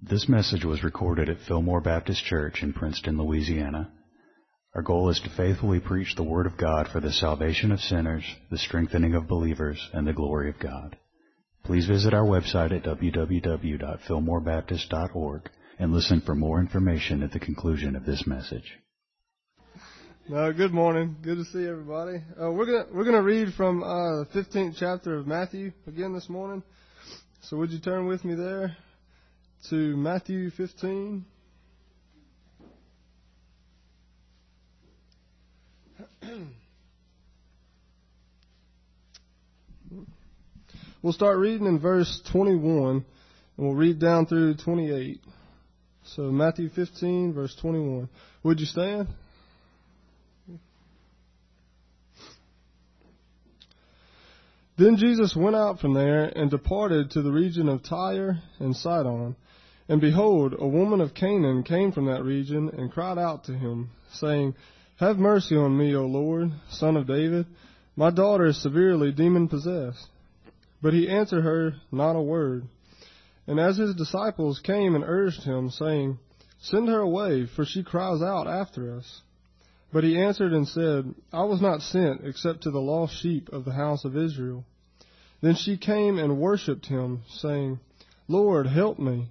This message was recorded at Fillmore Baptist Church in Princeton, Louisiana. Our goal is to faithfully preach the Word of God for the salvation of sinners, the strengthening of believers, and the glory of God. Please visit our website at www.fillmorebaptist.org and listen for more information at the conclusion of this message. Uh, good morning. Good to see everybody. Uh, we're gonna we're gonna read from uh, the 15th chapter of Matthew again this morning. So would you turn with me there to Matthew 15? we'll start reading in verse 21 and we'll read down through 28. So Matthew 15 verse 21. Would you stand? Then Jesus went out from there and departed to the region of Tyre and Sidon. And behold, a woman of Canaan came from that region and cried out to him, saying, Have mercy on me, O Lord, son of David. My daughter is severely demon possessed. But he answered her not a word. And as his disciples came and urged him, saying, Send her away, for she cries out after us. But he answered and said, I was not sent except to the lost sheep of the house of Israel. Then she came and worshipped him, saying, Lord, help me.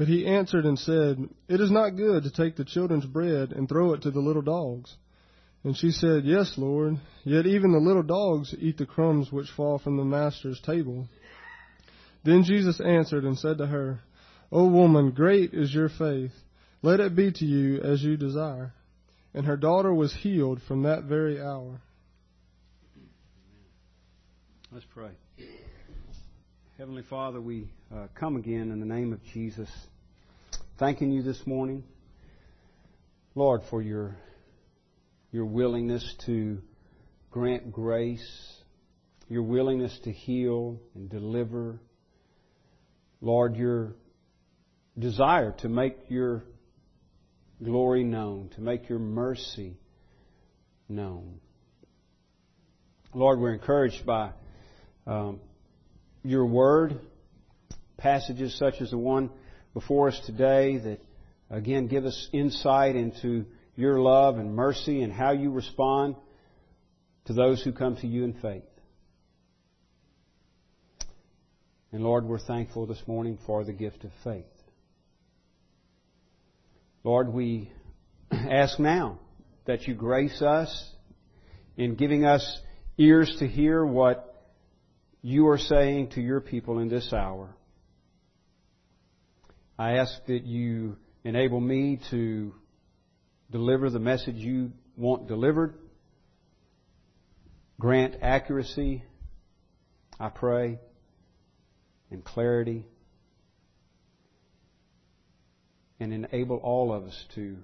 But he answered and said, It is not good to take the children's bread and throw it to the little dogs. And she said, Yes, Lord, yet even the little dogs eat the crumbs which fall from the master's table. Then Jesus answered and said to her, O woman, great is your faith. Let it be to you as you desire and her daughter was healed from that very hour. Let's pray. Heavenly Father, we uh, come again in the name of Jesus, thanking you this morning, Lord, for your your willingness to grant grace, your willingness to heal and deliver, Lord, your desire to make your glory known, to make your mercy known. Lord, we're encouraged by um, your word, passages such as the one before us today that, again, give us insight into your love and mercy and how you respond to those who come to you in faith. And Lord, we're thankful this morning for the gift of faith. Lord, we ask now that you grace us in giving us ears to hear what you are saying to your people in this hour. I ask that you enable me to deliver the message you want delivered. Grant accuracy, I pray, and clarity. and enable all of us to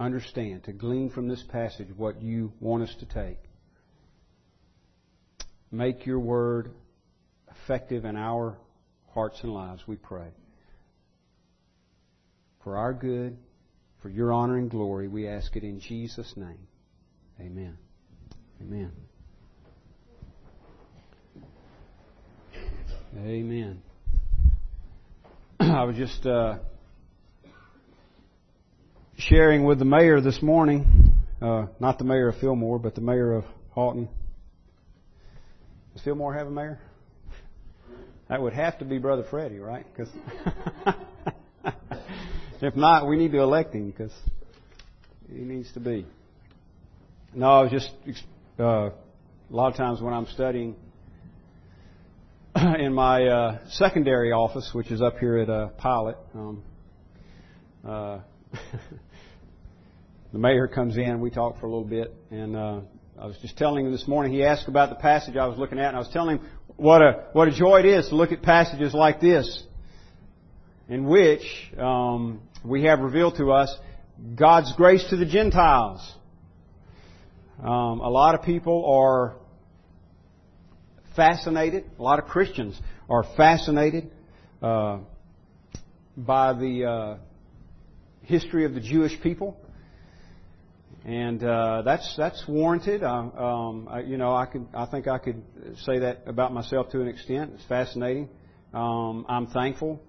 understand, to glean from this passage what you want us to take. Make your word effective in our hearts and lives, we pray. For our good, for your honor and glory, we ask it in Jesus' name. Amen. Amen. Amen. I was just uh, sharing with the mayor this morning, uh, not the mayor of Fillmore, but the mayor of Haughton. Does Fillmore have a mayor? That would have to be Brother Freddie, right? Because if not, we need to elect him because he needs to be. No, I was just uh, a lot of times when I'm studying in my uh, secondary office, which is up here at uh, Pilot. Um, uh, the mayor comes in. We talk for a little bit, and uh, I was just telling him this morning. He asked about the passage I was looking at, and I was telling him what a what a joy it is to look at passages like this, in which um, we have revealed to us God's grace to the Gentiles. Um, a lot of people are fascinated. A lot of Christians are fascinated uh, by the uh, history of the Jewish people, and uh, that's that's warranted. Uh, um, I, you know, I could I think I could say that about myself to an extent. It's fascinating. Um, I'm thankful.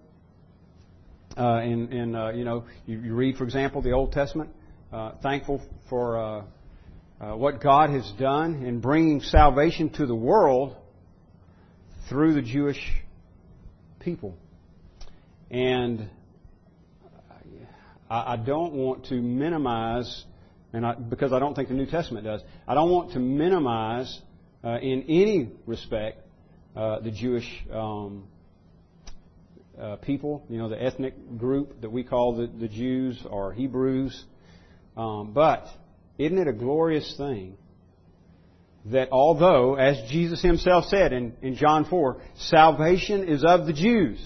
Uh, in, in uh, you know, you, you, read, for example, the Old Testament. Uh, thankful for uh, uh, what God has done in bringing salvation to the world through the Jewish people. And I, I don't want to minimize, and I, because I don't think the New Testament does, I don't want to minimize uh, in any respect uh, the Jewish um, uh, people, you know, the ethnic group that we call the, the Jews or Hebrews. Um, but isn't it a glorious thing that although, as Jesus himself said in, in John 4, salvation is of the Jews.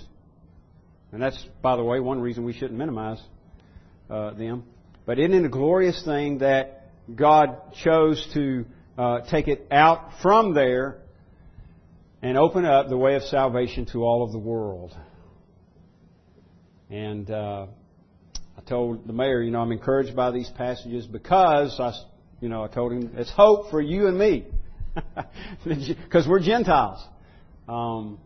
And that's, by the way, one reason we shouldn't minimize uh, them. But isn't it a glorious thing that God chose to uh, take it out from there and open up the way of salvation to all of the world? And uh, I told the mayor, you know, I'm encouraged by these passages because I, you know, I told him it's hope for you and me because we're Gentiles. Um,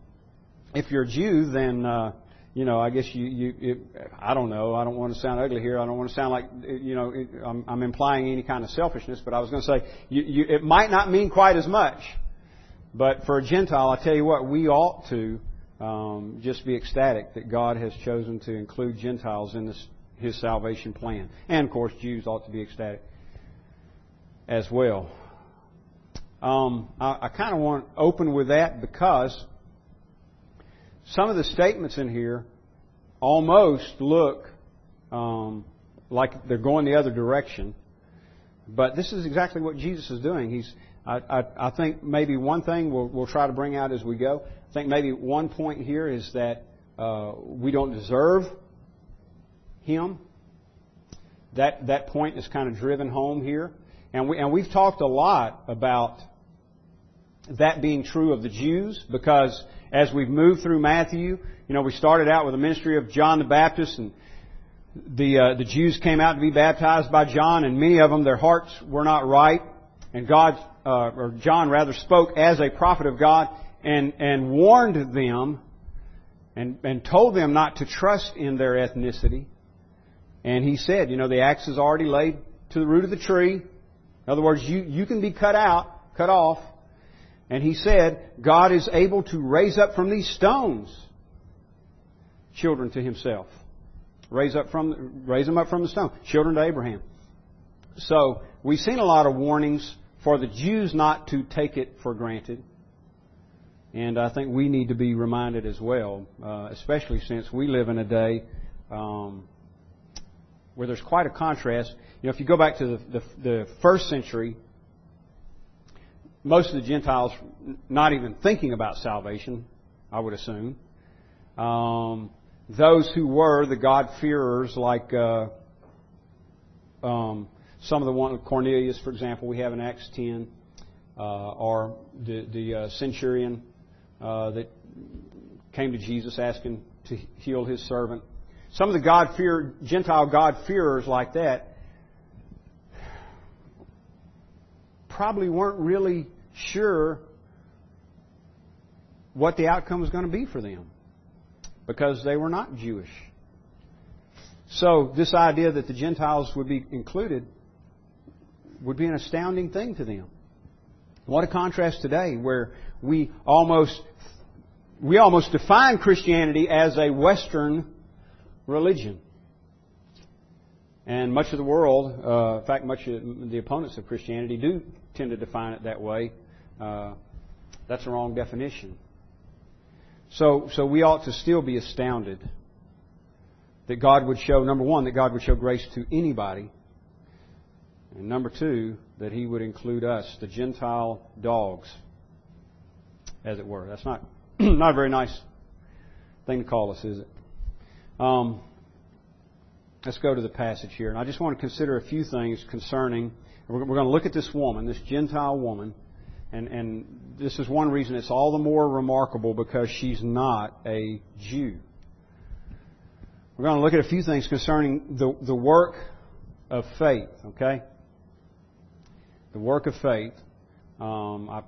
if you're a Jew, then uh, you know, I guess you, you, it, I don't know. I don't want to sound ugly here. I don't want to sound like, you know, I'm, I'm implying any kind of selfishness. But I was going to say, you, you, it might not mean quite as much. But for a Gentile, I tell you what, we ought to um, just be ecstatic that God has chosen to include Gentiles in this, His salvation plan. And of course, Jews ought to be ecstatic as well. Um, I, I kind of want to open with that because some of the statements in here almost look um, like they're going the other direction. But this is exactly what Jesus is doing. He's, I, I, I think maybe one thing we'll, we'll, try to bring out as we go. I think maybe one point here is that uh, we don't deserve Him. That that point is kind of driven home here, and we and we've talked a lot about that being true of the Jews because as we've moved through Matthew. You know, we started out with the ministry of John the Baptist, and the uh, the Jews came out to be baptized by John, and many of them their hearts were not right, and God uh, or John rather spoke as a prophet of God and and warned them and and told them not to trust in their ethnicity. And he said, you know, the axe is already laid to the root of the tree. In other words, you you can be cut out, cut off and he said, God is able to raise up from these stones children to himself. Raise up from raise them up from the stone. Children to Abraham. So we've seen a lot of warnings for the Jews not to take it for granted. And I think we need to be reminded as well, uh, especially since we live in a day um, where there's quite a contrast. You know, if you go back to the, the, the first century, most of the Gentiles not even thinking about salvation, I would assume. Um, those who were the God-fearers, like uh, um, some of the one Cornelius, for example, we have in Acts 10, uh, or the, the uh, centurion uh, that came to Jesus asking to heal his servant. Some of the God fear Gentile God-fearers like that probably weren't really sure what the outcome was going to be for them because they were not Jewish. So, this idea that the Gentiles would be included would be an astounding thing to them. What a contrast today where we almost we almost define Christianity as a Western religion. And much of the world, uh, in fact, much of the opponents of Christianity do tend to define it that way uh, that's a wrong definition. So, so we ought to still be astounded that God would show, number one, that God would show grace to anybody. And number two, that He would include us, the Gentile dogs, as it were. That's not, not a very nice thing to call us, is it? Um, let's go to the passage here. And I just want to consider a few things concerning, we're going to look at this woman, this Gentile woman and, and this is one reason it's all the more remarkable because she's not a Jew. We're going to look at a few things concerning the, the work of faith, okay? The work of faith. Um, I,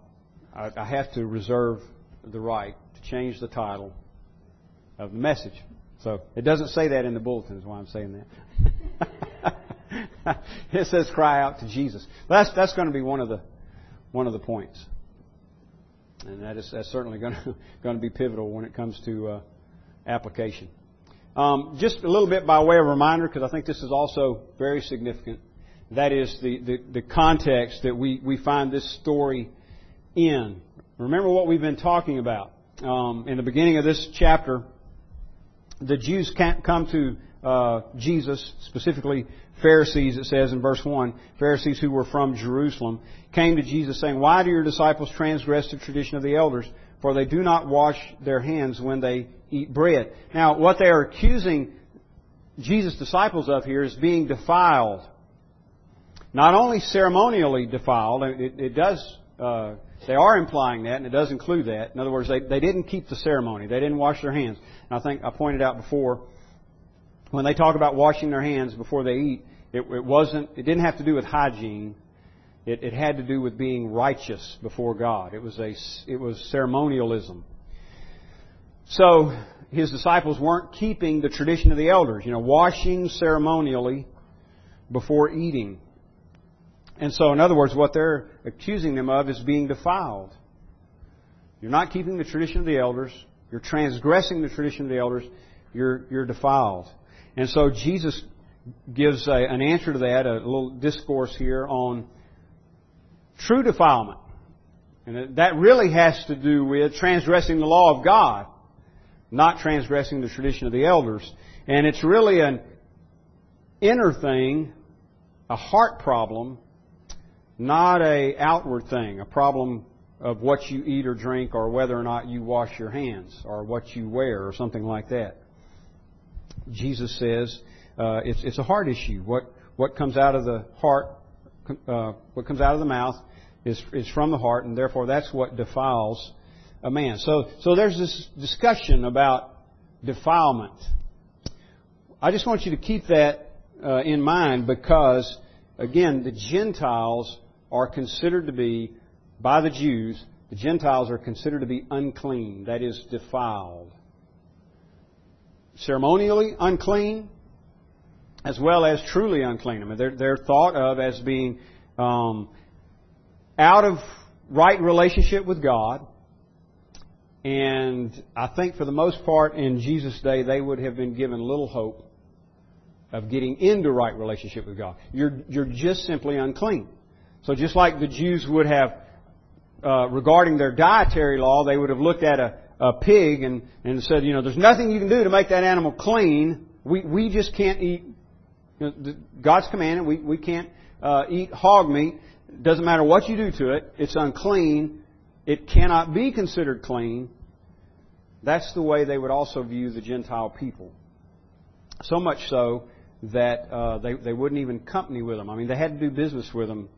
I, I have to reserve the right to change the title of the message. So it doesn't say that in the bulletin, is why I'm saying that. it says cry out to Jesus. That's that's going to be one of the one of the points, and that is that's certainly going to going to be pivotal when it comes to uh, application. Um, just a little bit by way of reminder, because I think this is also very significant. That is the, the, the context that we, we find this story in. Remember what we've been talking about. Um, in the beginning of this chapter, the Jews can't come to uh, Jesus, specifically Pharisees, it says in verse 1, Pharisees who were from Jerusalem, came to Jesus saying, Why do your disciples transgress the tradition of the elders? For they do not wash their hands when they eat bread. Now, what they are accusing Jesus' disciples of here is being defiled. Not only ceremonially defiled, it, it does, uh, they are implying that, and it does include that. In other words, they, they didn't keep the ceremony. They didn't wash their hands. And I think I pointed out before, when they talk about washing their hands before they eat, it, it wasn't, it didn't have to do with hygiene. It, it had to do with being righteous before God. It was a, it was ceremonialism. So his disciples weren't keeping the tradition of the elders, you know, washing ceremonially before eating. And so, in other words, what they're accusing them of is being defiled. You're not keeping the tradition of the elders. You're transgressing the tradition of the elders. You're, you're defiled. And so Jesus gives a, an answer to that, a little discourse here on true defilement. And that really has to do with transgressing the law of God, not transgressing the tradition of the elders. And it's really an inner thing, a heart problem, not a outward thing, a problem of what you eat or drink or whether or not you wash your hands or what you wear or something like that. Jesus says uh, it's, it's a heart issue. What, what comes out of the heart, uh, what comes out of the mouth is, is from the heart, and therefore that's what defiles a man. So, so there's this discussion about defilement. I just want you to keep that uh, in mind because, again, the Gentiles are considered to be by the Jews, the Gentiles are considered to be unclean, that is, defiled. Ceremonially unclean, as well as truly unclean. I mean, they're, they're thought of as being um, out of right relationship with God. And I think for the most part in Jesus' day, they would have been given little hope of getting into right relationship with God. You're, you're just simply unclean. So just like the Jews would have uh, regarding their dietary law, they would have looked at a, a pig and, and said, you know, there's nothing you can do to make that animal clean. We, we just can't eat, you know, God's commanded, we, we can't uh, eat hog meat. Doesn't matter what you do to it, it's unclean. It cannot be considered clean. That's the way they would also view the Gentile people. So much so that uh, they, they wouldn't even company with them. I mean, they had to do business with them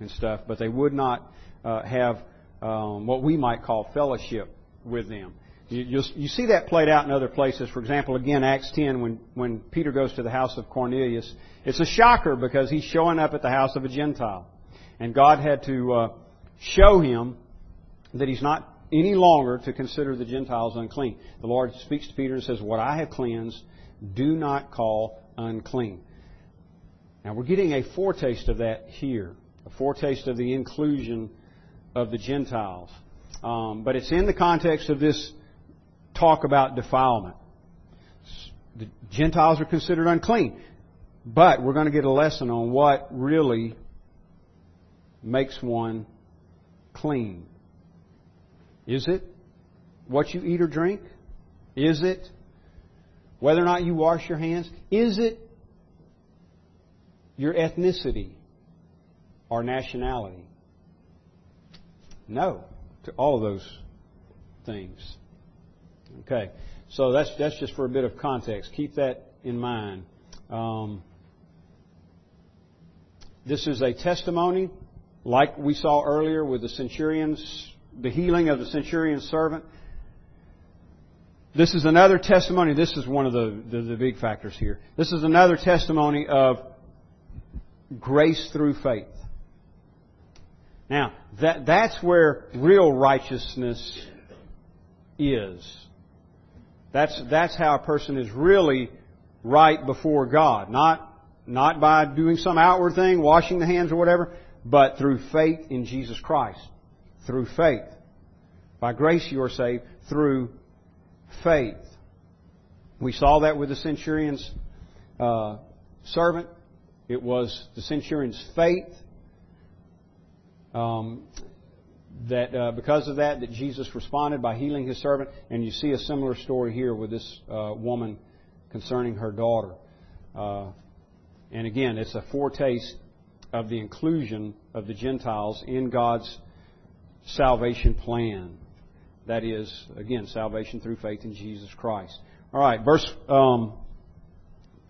and stuff, but they would not uh, have um, what we might call fellowship with them. You, you see that played out in other places. For example, again, Acts 10, when, when Peter goes to the house of Cornelius, it's a shocker because he's showing up at the house of a Gentile. And God had to uh, show him that he's not any longer to consider the Gentiles unclean. The Lord speaks to Peter and says, What I have cleansed, do not call unclean. Now, we're getting a foretaste of that here, a foretaste of the inclusion of the Gentiles. Um, but it's in the context of this talk about defilement. The Gentiles are considered unclean. But we're going to get a lesson on what really makes one clean. Is it what you eat or drink? Is it whether or not you wash your hands? Is it your ethnicity or nationality? No to all of those things. Okay, so that's that's just for a bit of context. Keep that in mind. Um, this is a testimony, like we saw earlier with the centurion's, the healing of the centurion's servant. This is another testimony. This is one of the, the, the big factors here. This is another testimony of grace through faith. Now, that, that's where real righteousness is. That's, that's how a person is really right before God. Not, not by doing some outward thing, washing the hands or whatever, but through faith in Jesus Christ. Through faith. By grace you are saved through faith. We saw that with the centurion's uh, servant. It was the centurion's faith um, that uh, because of that, that Jesus responded by healing his servant. And you see a similar story here with this uh, woman concerning her daughter. Uh, and again, it's a foretaste of the inclusion of the Gentiles in God's salvation plan. That is, again, salvation through faith in Jesus Christ. All right, verse um,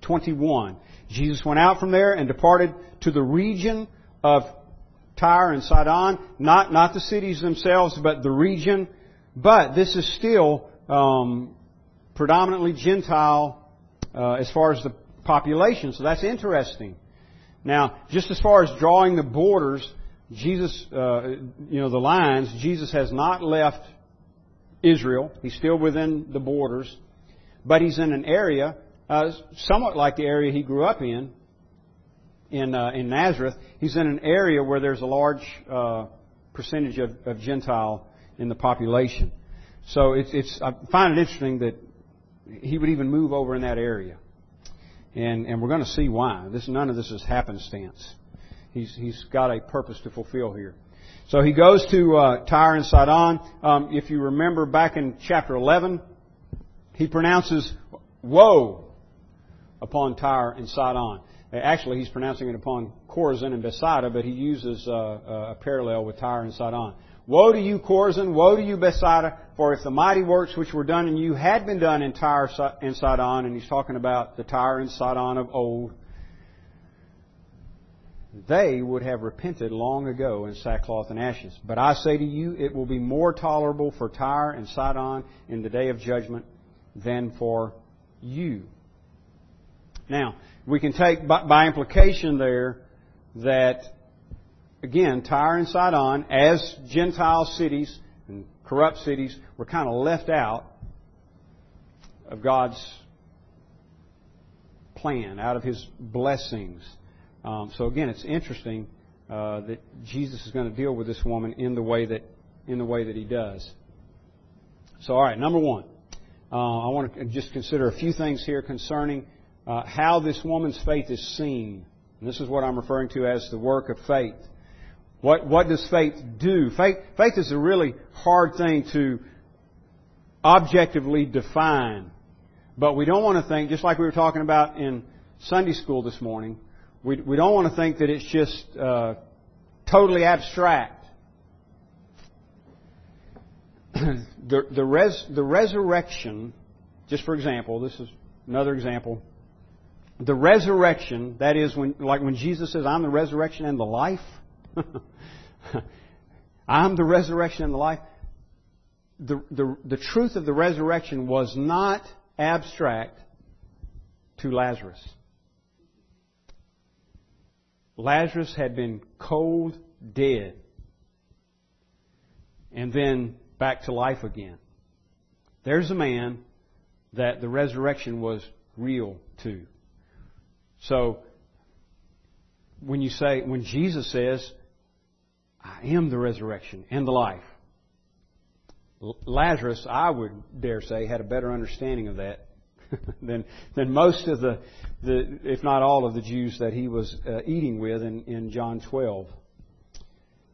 21. Jesus went out from there and departed to the region of Tyre and Sidon, not, not the cities themselves, but the region. But this is still um, predominantly Gentile uh, as far as the population, so that's interesting. Now, just as far as drawing the borders, Jesus, uh, you know, the lines, Jesus has not left Israel. He's still within the borders, but he's in an area uh, somewhat like the area he grew up in, in uh, in Nazareth. He's in an area where there's a large uh, percentage of, of Gentile in the population. So it's, it's I find it interesting that he would even move over in that area, and and we're going to see why. This none of this is happenstance. He's he's got a purpose to fulfill here. So he goes to uh, Tyre and Sidon. Um, if you remember back in chapter 11, he pronounces woe upon Tyre and Sidon. Actually, he's pronouncing it upon Chorazin and Bethsaida, but he uses uh, uh, a parallel with Tyre and Sidon. Woe to you, Chorazin! Woe to you, Bethsaida! For if the mighty works which were done in you had been done in Tyre and Sidon, and he's talking about the Tyre and Sidon of old, they would have repented long ago in sackcloth and ashes. But I say to you, it will be more tolerable for Tyre and Sidon in the day of judgment than for you. Now, we can take by, by implication there that, again, Tyre and Sidon, as Gentile cities and corrupt cities, were kind of left out of God's plan, out of His blessings. Um, so again, it's interesting uh, that Jesus is going to deal with this woman in the way that in the way that He does. So, all right, number one, uh, I want to just consider a few things here concerning uh, how this woman's faith is seen. And this is what I'm referring to as the work of faith. What, what does faith do? Faith, faith is a really hard thing to objectively define. But we don't want to think, just like we were talking about in Sunday school this morning, we, we don't want to think that it's just uh, totally abstract. the, the, res, the resurrection, just for example, this is another example the resurrection, that is when, like when Jesus says, I'm the resurrection and the life. I'm the resurrection and the life. The, the, the truth of the resurrection was not abstract to Lazarus. Lazarus had been cold dead and then back to life again. There's a man that the resurrection was real to. So, when you say, when Jesus says, I am the resurrection and the life, Lazarus, I would dare say, had a better understanding of that than than most of the, the if not all of the Jews that he was uh, eating with in, in John 12.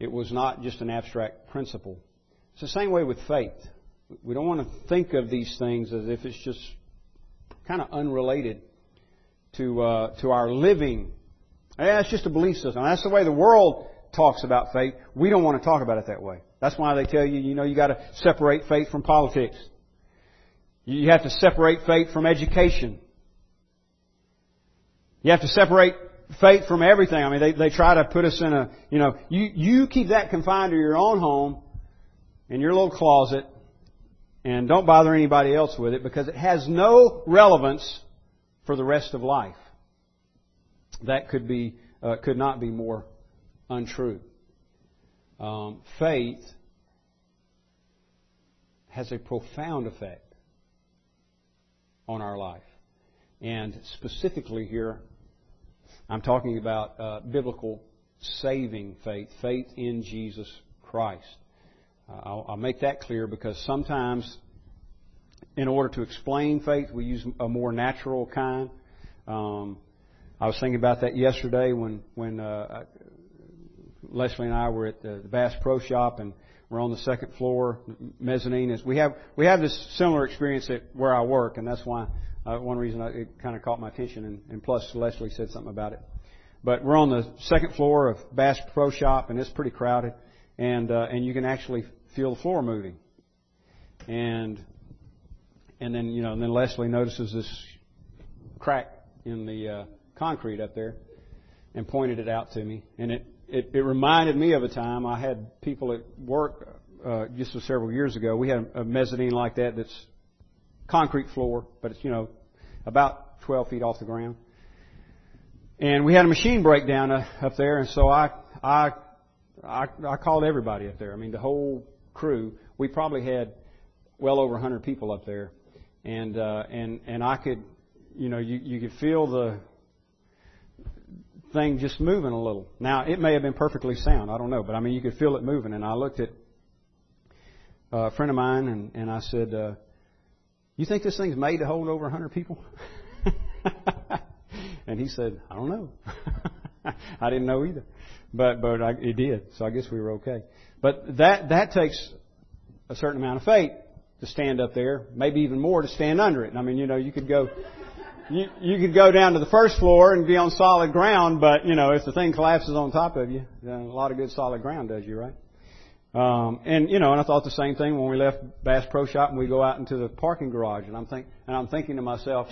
It was not just an abstract principle. It's the same way with faith. We don't want to think of these things as if it's just kind of unrelated to, uh, to our living. Yeah, it's just a belief system. That's the way the world talks about faith. We don't want to talk about it that way. That's why they tell you, you know, you got to separate faith from politics. You have to separate faith from education. You have to separate faith from everything. I mean, they, they try to put us in a, you know, you, you keep that confined to your own home, in your little closet, and don't bother anybody else with it because it has no relevance for the rest of life. That could be uh, could not be more untrue. Um, faith has a profound effect on our life. And specifically here, I'm talking about uh, biblical saving faith, faith in Jesus Christ. Uh, I'll, I'll make that clear because sometimes, in order to explain faith, we use a more natural kind. Um, I was thinking about that yesterday when when uh, Leslie and I were at the Bass Pro Shop and we're on the second floor mezzanine. Is we have we have this similar experience at where I work, and that's why uh, one reason I, it kind of caught my attention. And, and plus, Leslie said something about it. But we're on the second floor of Bass Pro Shop, and it's pretty crowded, and uh, and you can actually feel the floor moving. And and then you know, and then Leslie notices this crack in the uh, concrete up there, and pointed it out to me, and it it, it reminded me of a time I had people at work uh, just several years ago. We had a mezzanine like that that's concrete floor, but it's you know about 12 feet off the ground. And we had a machine breakdown uh, up there, and so I I I, I called everybody up there. I mean the whole crew. We probably had well over 100 people up there, and uh, and and I could, you know, you you could feel the thing just moving a little. Now, it may have been perfectly sound. I don't know. But I mean, you could feel it moving. And I looked at a friend of mine and, and I said, uh, You think this thing's made to hold over 100 people? and he said, I don't know. I didn't know either. But, but I, it did. So I guess we were okay. But that, that takes a certain amount of faith to stand up there, maybe even more to stand under it. I mean, you know, you could go you, you could go down to the first floor and be on solid ground, but you know if the thing collapses on top of you, then a lot of good solid ground does you right. Um, and you know, and I thought the same thing when we left Bass Pro Shop and we go out into the parking garage, and I'm think, and I'm thinking to myself,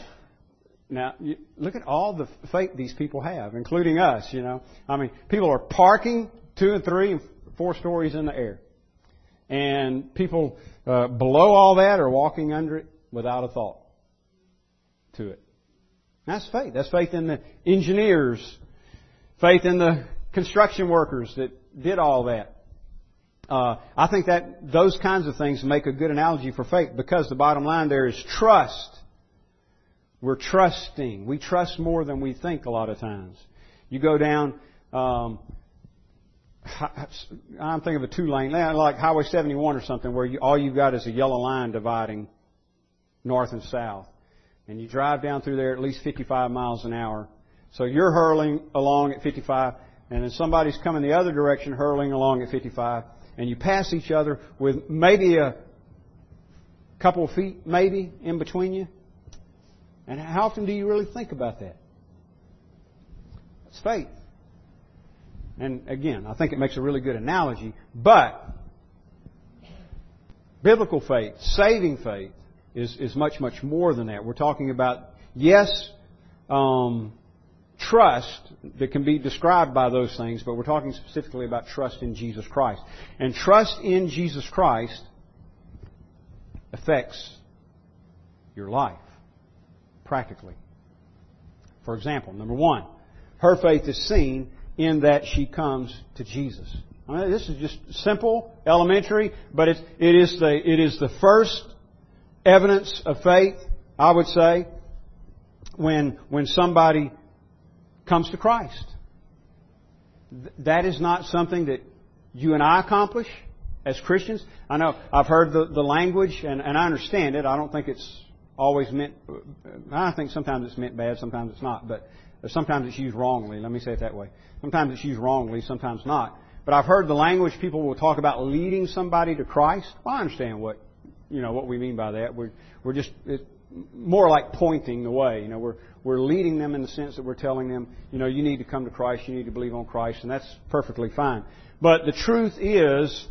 now you, look at all the faith these people have, including us. You know, I mean, people are parking two and three and four stories in the air, and people uh, below all that or walking under it without a thought to it. That's faith. That's faith in the engineers, faith in the construction workers that did all that. Uh, I think that those kinds of things make a good analogy for faith because the bottom line there is trust. We're trusting. We trust more than we think a lot of times. You go down, um, I'm thinking of a two lane, eh, like Highway 71 or something, where you, all you've got is a yellow line dividing north and south and you drive down through there at least 55 miles an hour. So you're hurling along at 55, and then somebody's coming the other direction hurling along at 55, and you pass each other with maybe a couple of feet, maybe, in between you. And how often do you really think about that? It's faith. And again, I think it makes a really good analogy, but biblical faith, saving faith, is, is much, much more than that. We're talking about, yes, um, trust that can be described by those things, but we're talking specifically about trust in Jesus Christ. And trust in Jesus Christ affects your life, practically. For example, number one, her faith is seen in that she comes to Jesus. I mean, this is just simple, elementary, but it's, it is the, it is the first evidence of faith, I would say, when, when somebody comes to Christ. That is not something that you and I accomplish as Christians. I know I've heard the, the language and, and I understand it. I don't think it's always meant, I think sometimes it's meant bad, sometimes it's not, but sometimes it's used wrongly. Let me say it that way. Sometimes it's used wrongly, sometimes not. But I've heard the language people will talk about leading somebody to Christ. Well, I understand what you know what we mean by that. We're we're just more like pointing the way. You know, we're we're leading them in the sense that we're telling them, you know, you need to come to Christ, you need to believe on Christ, and that's perfectly fine. But the truth is,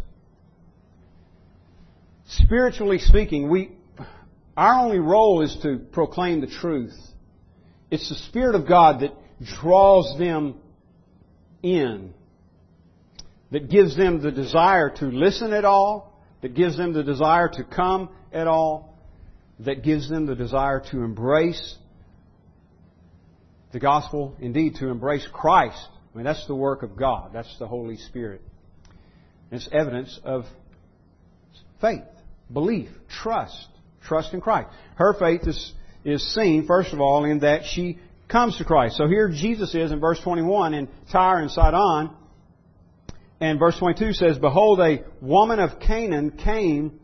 spiritually speaking, we our only role is to proclaim the truth. It's the Spirit of God that draws them in, that gives them the desire to listen at all, that gives them the desire to come at all, that gives them the desire to embrace the gospel, indeed, to embrace Christ. I mean, that's the work of God. That's the Holy Spirit. It's evidence of faith, belief, trust, trust in Christ. Her faith is, is seen, first of all, in that she comes to Christ. So here Jesus is in verse 21 in Tyre and Sidon. And verse 22 says, Behold, a woman of Canaan came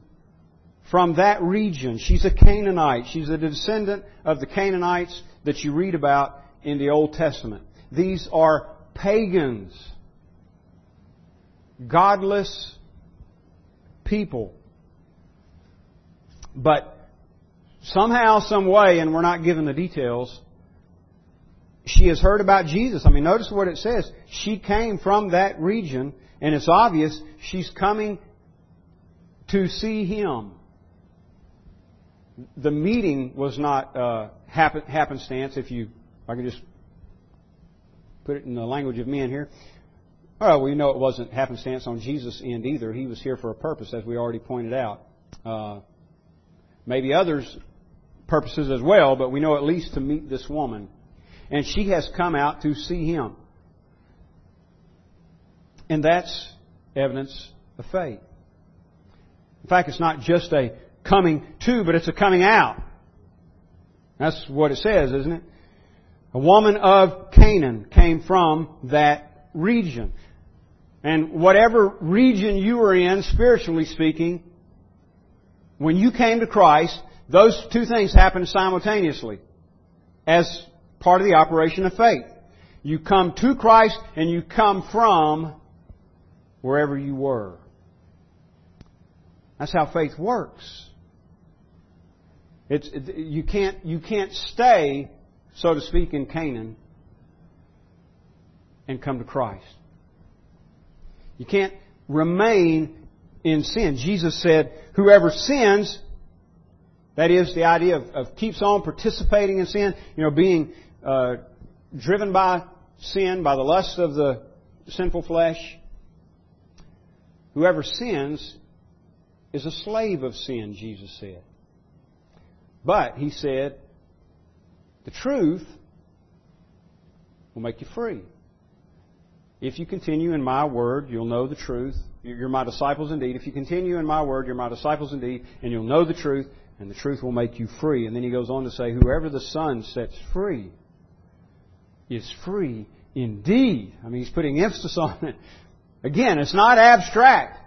from that region. She's a Canaanite. She's a descendant of the Canaanites that you read about in the Old Testament. These are pagans, godless people. But somehow, some way, and we're not given the details, she has heard about Jesus. I mean, notice what it says. She came from that region, and it's obvious she's coming to see him. The meeting was not uh, happen, happenstance, if you, if I can just put it in the language of men here. Well, we know it wasn't happenstance on Jesus' end either. He was here for a purpose, as we already pointed out. Uh, maybe others' purposes as well, but we know at least to meet this woman. And she has come out to see him. And that's evidence of faith. In fact, it's not just a coming to, but it's a coming out. That's what it says, isn't it? A woman of Canaan came from that region. And whatever region you were in, spiritually speaking, when you came to Christ, those two things happen simultaneously as part of the operation of faith. You come to Christ and you come from wherever you were. That's how faith works. It's, it, you, can't, you can't stay, so to speak, in Canaan and come to Christ. You can't remain in sin. Jesus said, whoever sins, that is the idea of, of keeps on participating in sin, you know, being uh, driven by sin, by the lust of the sinful flesh. Whoever sins is a slave of sin, Jesus said. But, he said, the truth will make you free. If you continue in my word, you'll know the truth. You're my disciples indeed. If you continue in my word, you're my disciples indeed, and you'll know the truth, and the truth will make you free. And then he goes on to say, Whoever the Son sets free is free indeed. I mean, he's putting emphasis on it. Again, it's not abstract.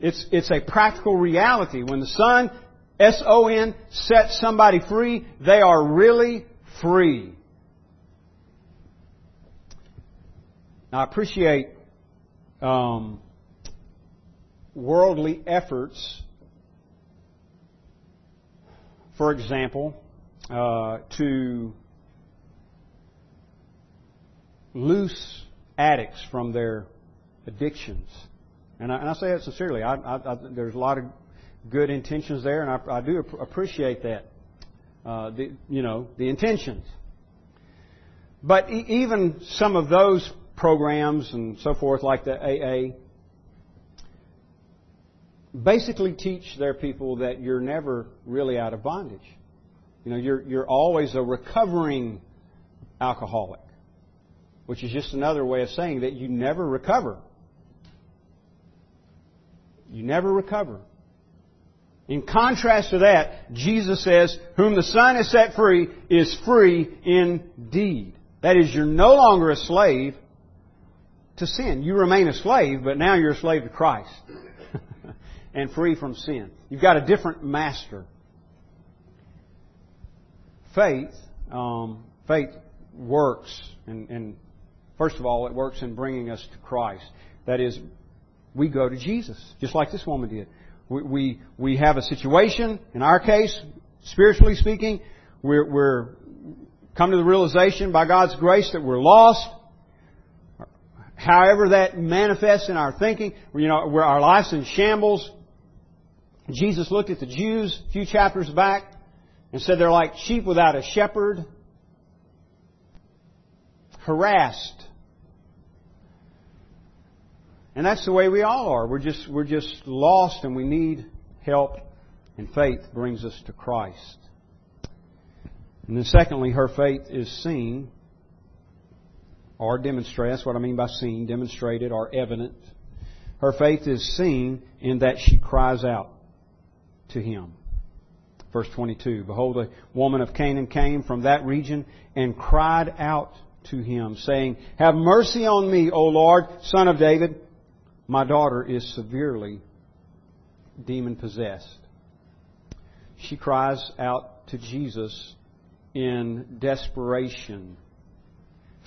It's, it's a practical reality. When the Son, S-O-N, sets somebody free, they are really free. Now, I appreciate um, worldly efforts, for example, uh, to loose addicts from their addictions. And I, and I say that sincerely. I, I, there's a lot of good intentions there, and I, do appreciate that. Uh, the, you know, the intentions. But e- even some of those programs and so forth, like the AA, basically teach their people that you're never really out of bondage. You know, you're, you're always a recovering alcoholic, which is just another way of saying that you never recover. You never recover. In contrast to that, Jesus says, Whom the Son has set free is free indeed. That is, you're no longer a slave to sin. You remain a slave, but now you're a slave to Christ and free from sin. You've got a different master. Faith, um, faith works, and, and first of all, it works in bringing us to Christ. That is, we go to Jesus, just like this woman did. We, we, we have a situation, in our case, spiritually speaking, we're, we're come to the realization by God's grace that we're lost, however that manifests in our thinking, you know, where our life's in shambles. Jesus looked at the Jews a few chapters back and said they're like sheep without a shepherd, harassed. And that's the way we all are. We're just, we're just lost and we need help, and faith brings us to Christ. And then secondly, her faith is seen or demonstrated. That's what I mean by seen, demonstrated or evident. Her faith is seen in that she cries out to Him. Verse 22. Behold, a woman of Canaan came from that region and cried out to him, saying, Have mercy on me, O Lord, son of David. My daughter is severely demon possessed. She cries out to Jesus in desperation.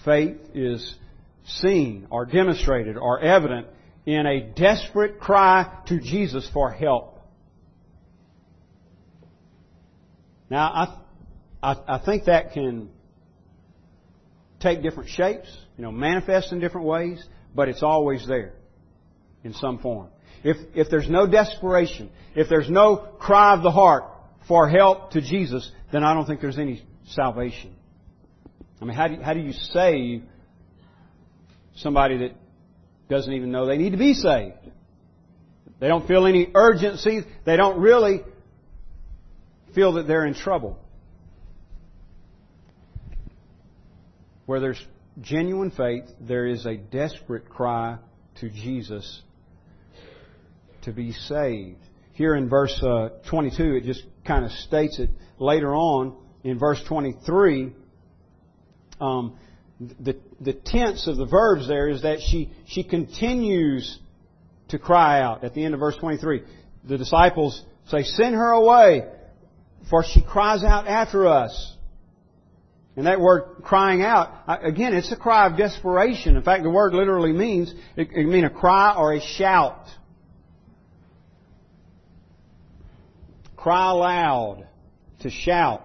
Faith is seen or demonstrated or evident in a desperate cry to Jesus for help. Now, I, I, I think that can take different shapes, you know, manifest in different ways, but it's always there in some form. If, if there's no desperation, if there's no cry of the heart for help to Jesus, then I don't think there's any salvation. I mean, how do how do you save somebody that doesn't even know they need to be saved? They don't feel any urgency. They don't really feel that they're in trouble. Where there's genuine faith, there is a desperate cry to Jesus to be saved. Here in verse uh, 22, it just kind of states it. Later on, in verse 23, um, the, the tense of the verbs there is that she, she continues to cry out. At the end of verse 23, the disciples say, Send her away for she cries out after us. And that word crying out, again, it's a cry of desperation. In fact, the word literally means, it, it means a cry or a shout. Cry aloud, to shout.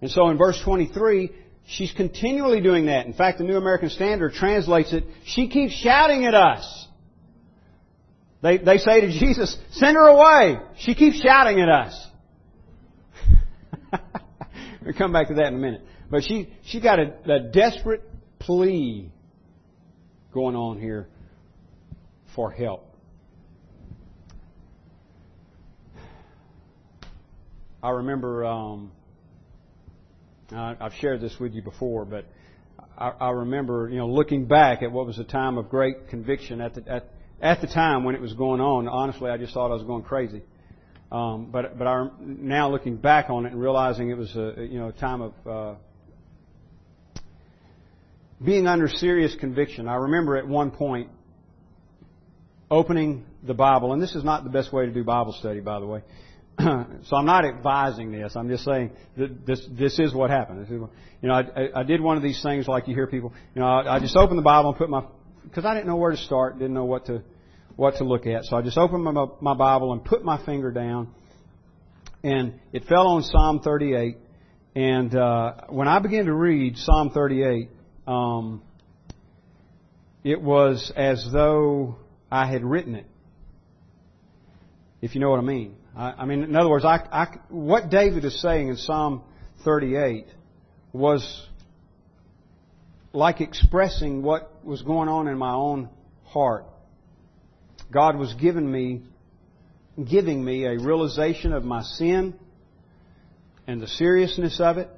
And so in verse 23, she's continually doing that. In fact, the New American Standard translates it, she keeps shouting at us. They, they say to Jesus, send her away. She keeps shouting at us. we'll come back to that in a minute. But she, she got a, a desperate plea going on here for help. I remember, um, I've shared this with you before, but I, I remember, you know, looking back at what was a time of great conviction at the, at, at the time when it was going on. Honestly, I just thought I was going crazy. Um, but but I, now looking back on it and realizing it was a you know a time of uh, being under serious conviction. I remember at one point opening the Bible, and this is not the best way to do Bible study, by the way. so I'm not advising this. I'm just saying that this this is what happened. Is, you know, I, I did one of these things like you hear people. You know, I, I just opened the Bible and put my because I didn't know where to start, didn't know what to what to look at. So I just opened my, my Bible and put my finger down, and it fell on Psalm 38. And uh, when I began to read Psalm 38, um, it was as though I had written it. If you know what I mean. I, I mean, in other words, I, I, what David is saying in Psalm 38 was like expressing what was going on in my own heart. God was giving me, giving me a realization of my sin and the seriousness of it.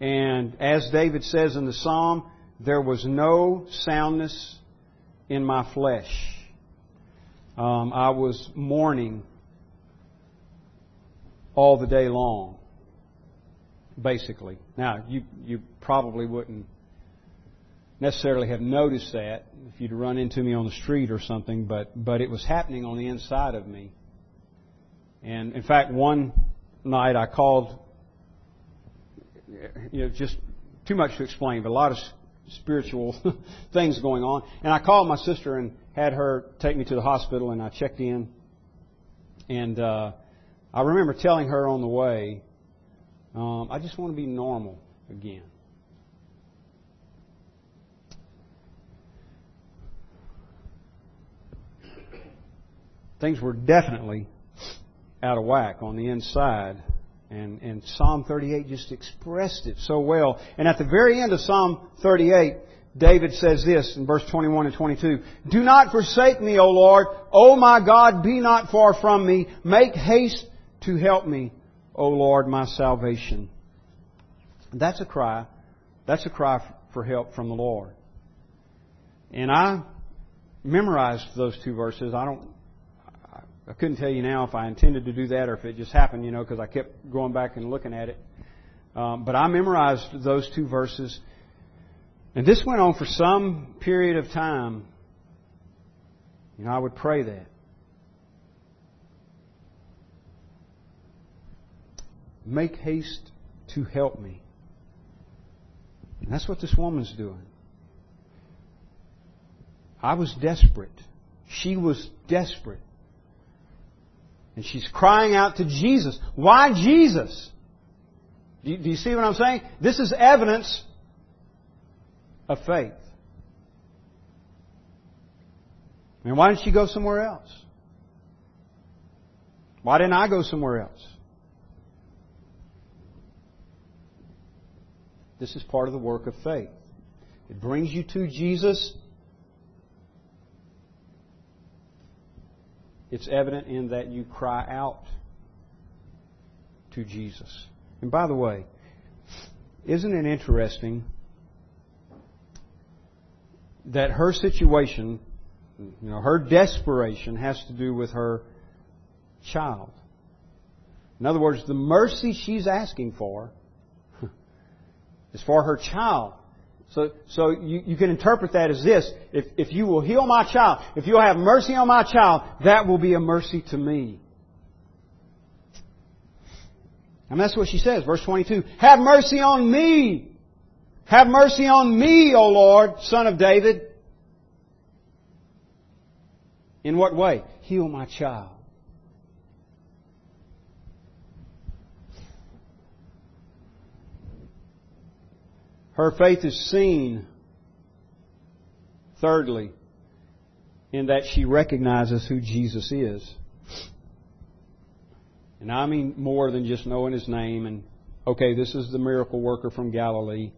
And as David says in the psalm, there was no soundness in my flesh. Um, I was mourning all the day long, basically. Now, you you probably wouldn't necessarily have noticed that if you'd run into me on the street or something, but, but it was happening on the inside of me. And in fact, one night I called, you know, just too much to explain, but a lot of spiritual things going on. And I called my sister and had her take me to the hospital, and I checked in. And uh, I remember telling her on the way, um, I just want to be normal again. Things were definitely out of whack on the inside. And, and Psalm 38 just expressed it so well. And at the very end of Psalm 38, David says this in verse 21 and 22. Do not forsake me, O Lord. O my God, be not far from me. Make haste to help me, O Lord, my salvation. That's a cry. That's a cry for help from the Lord. And I memorized those two verses. I don't I couldn't tell you now if I intended to do that or if it just happened, you know, because I kept going back and looking at it. Um, but I memorized those two verses. And this went on for some period of time. You know, I would pray that. Make haste to help me. And that's what this woman's doing. I was desperate. She was desperate. And she's crying out to Jesus. Why Jesus? Do you, see what I'm saying? This is evidence of faith. And why didn't she go somewhere else? Why didn't I go somewhere else? This is part of the work of faith. It brings you to Jesus. It's evident in that you cry out to Jesus. And by the way, isn't it interesting that her situation, you know, her desperation has to do with her child? In other words, the mercy she's asking for is for her child. So, so you, you can interpret that as this. If, if you will heal my child, if you'll have mercy on my child, that will be a mercy to me. And that's what she says, verse 22. Have mercy on me! Have mercy on me, O Lord, son of David. In what way? Heal my child. Her faith is seen, thirdly, in that she recognizes who Jesus is. And I mean more than just knowing his name and, okay, this is the miracle worker from Galilee.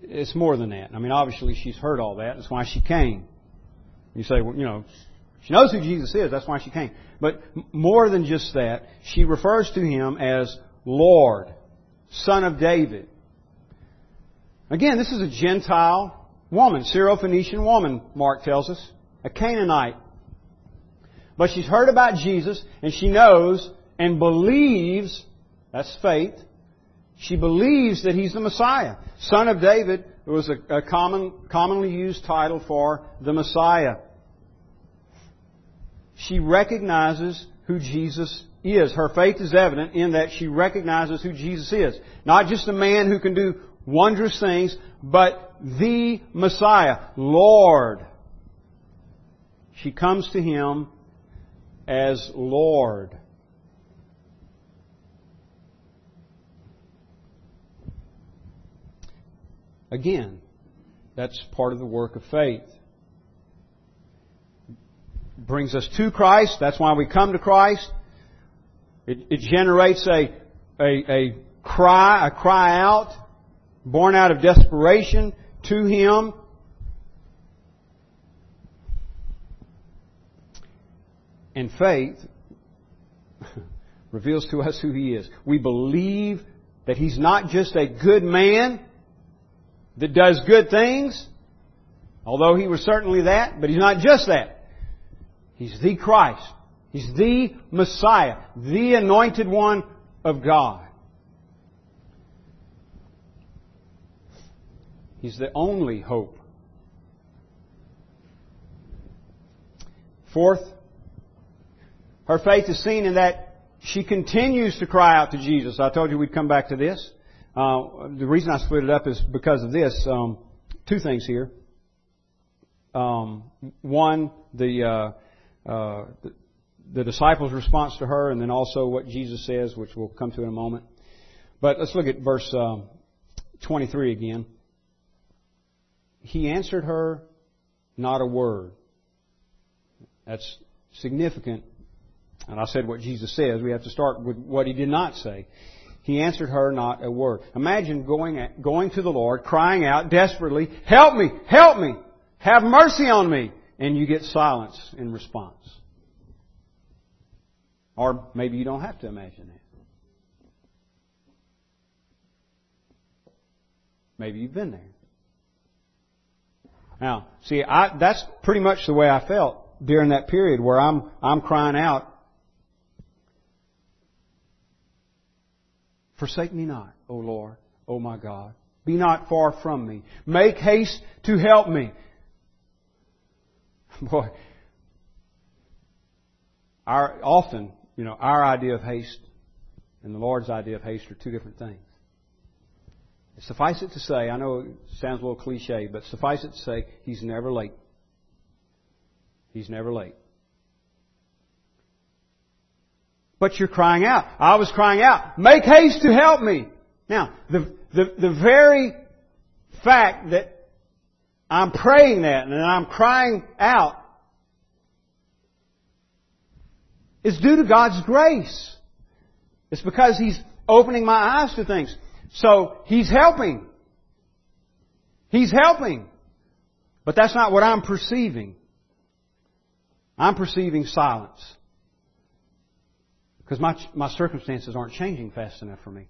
It's more than that. I mean, obviously she's heard all that. That's why she came. You say, well, you know, she knows who Jesus is. That's why she came. But more than just that, she refers to him as Lord, Son of David. Again, this is a Gentile woman, Syrophoenician woman, Mark tells us, a Canaanite. But she's heard about Jesus and she knows and believes, that's faith, she believes that he's the Messiah. Son of David was a, a common, commonly used title for the Messiah. She recognizes who Jesus is. Her faith is evident in that she recognizes who Jesus is. Not just a man who can do wondrous things, but the Messiah, Lord. She comes to Him as Lord. Again, that's part of the work of faith. Brings us to Christ. That's why we come to Christ. It, it generates a, a, a cry, a cry out born out of desperation to Him. And faith reveals to us who He is. We believe that He's not just a good man that does good things, although He was certainly that, but He's not just that. He's the Christ. He's the Messiah, the anointed one of God. He's the only hope. Fourth, her faith is seen in that she continues to cry out to Jesus. I told you we'd come back to this. Uh, the reason I split it up is because of this. Um, two things here. Um, one, the, uh, uh, the, the disciples' response to her, and then also what Jesus says, which we'll come to in a moment. But let's look at verse um, 23 again. He answered her not a word. That's significant. And I said what Jesus says. We have to start with what he did not say. He answered her not a word. Imagine going, at, going to the Lord, crying out desperately, Help me! Help me! Have mercy on me! And you get silence in response. Or maybe you don't have to imagine that. Maybe you've been there. Now, see, I, that's pretty much the way I felt during that period where I'm, I'm crying out, Forsake me not, O Lord, O my God. Be not far from me. Make haste to help me. Boy, our, often, you know, our idea of haste and the Lord's idea of haste are two different things. Suffice it to say, I know it sounds a little cliche, but suffice it to say, He's never late. He's never late. But you're crying out. I was crying out, make haste to help me. Now, the, the, the very fact that I'm praying that and I'm crying out is due to God's grace. It's because He's opening my eyes to things. So, He's helping. He's helping. But that's not what I'm perceiving. I'm perceiving silence. Because my, my circumstances aren't changing fast enough for me.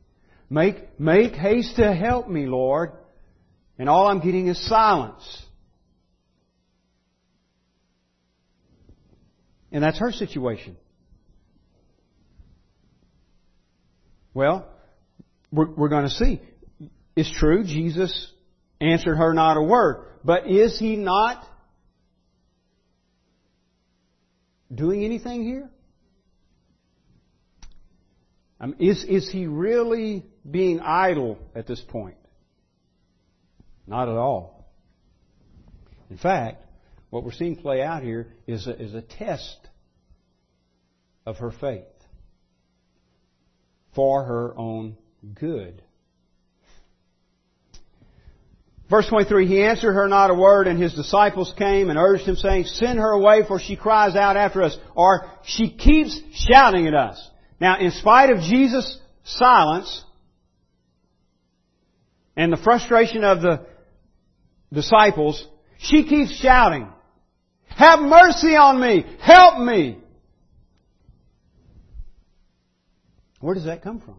Make, make haste to help me, Lord. And all I'm getting is silence. And that's her situation. Well, we're, we're going to see. It's true, Jesus answered her not a word. But is he not doing anything here? Um, is, is he really being idle at this point? Not at all. In fact, what we're seeing play out here is a, is a test of her faith for her own good. Verse 23, he answered her not a word, and his disciples came and urged him, saying, Send her away, for she cries out after us, or she keeps shouting at us. Now, in spite of Jesus' silence and the frustration of the disciples, she keeps shouting, Have mercy on me! Help me! Where does that come from?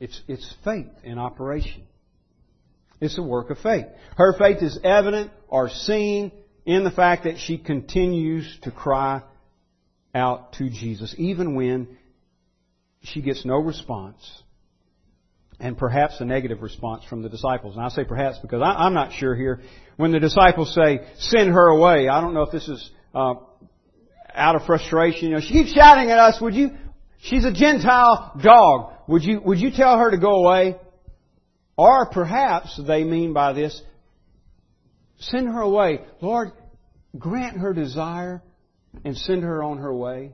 It's, it's faith in operation. It's a work of faith. Her faith is evident or seen in the fact that she continues to cry out to Jesus, even when she gets no response, and perhaps a negative response from the disciples. And I say perhaps because I, am not sure here. When the disciples say, send her away, I don't know if this is uh, out of frustration. You know, she keeps shouting at us, would you, she's a Gentile dog. Would you, would you tell her to go away? Or perhaps they mean by this, Send her away. Lord, grant her desire and send her on her way.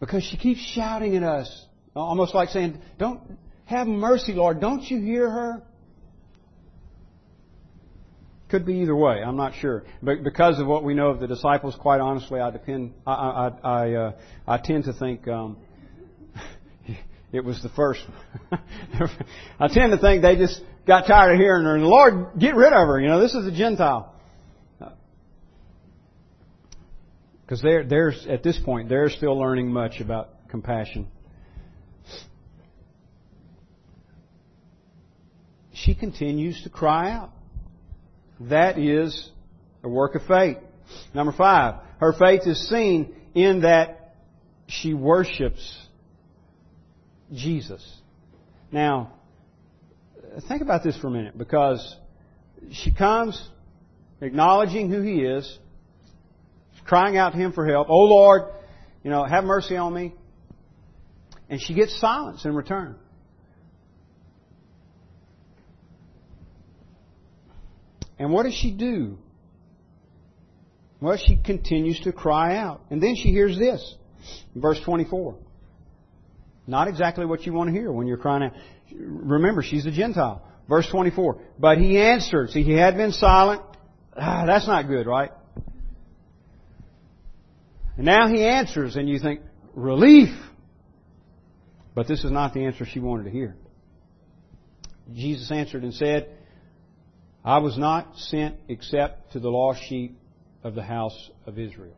Because she keeps shouting at us, almost like saying, Don't have mercy, Lord. Don't you hear her? Could be either way. I'm not sure. But because of what we know of the disciples, quite honestly, I depend. I I I, uh, I tend to think um, it was the first. I tend to think they just got tired of hearing her, and Lord, get rid of her. You know, this is a Gentile. Because they're, they're, at this point, they're still learning much about compassion. She continues to cry out. That is a work of faith. Number five, her faith is seen in that she worships Jesus. Now, think about this for a minute because she comes acknowledging who he is, crying out to him for help. Oh Lord, you know, have mercy on me. And she gets silence in return. And what does she do? Well, she continues to cry out. And then she hears this. Verse 24. Not exactly what you want to hear when you're crying out. Remember, she's a Gentile. Verse 24. But he answered. See, he had been silent. Ah, that's not good, right? And now he answers, and you think, relief. But this is not the answer she wanted to hear. Jesus answered and said, I was not sent except to the lost sheep of the house of Israel.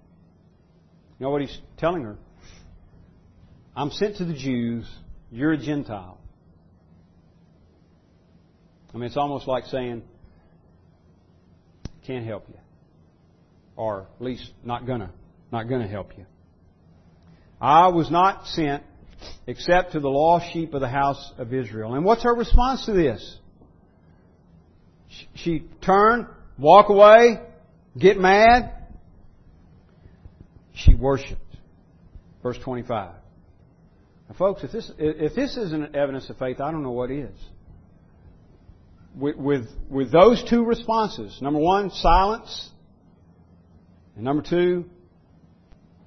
You know what he's telling her? I'm sent to the Jews. You're a Gentile. I mean, it's almost like saying, can't help you. Or at least not gonna, not gonna help you. I was not sent except to the lost sheep of the house of Israel. And what's her response to this? She turn, walk away, get mad. She worshipped. Verse 25. Now, folks, if this, if this isn't evidence of faith, I don't know what is. With, with, with those two responses, number one, silence, and number two,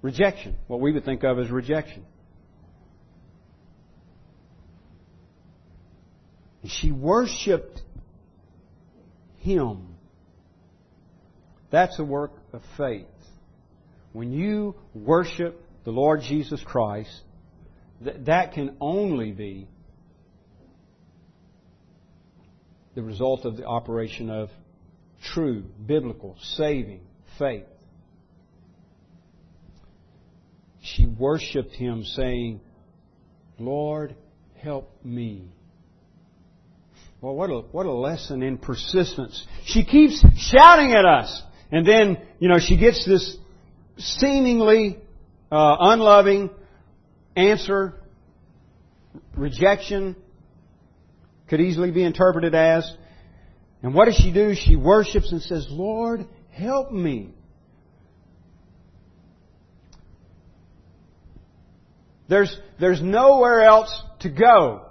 rejection, what we would think of as rejection. And She worshiped Him. That's a work of faith. When you worship the Lord Jesus Christ, th- that can only be the result of the operation of true, biblical, saving faith. She worshiped him, saying, Lord, help me. Well, what a, what a lesson in persistence. She keeps shouting at us. And then, you know, she gets this seemingly uh, unloving answer, rejection, could easily be interpreted as. And what does she do? She worships and says, Lord, help me. There's, there's nowhere else to go.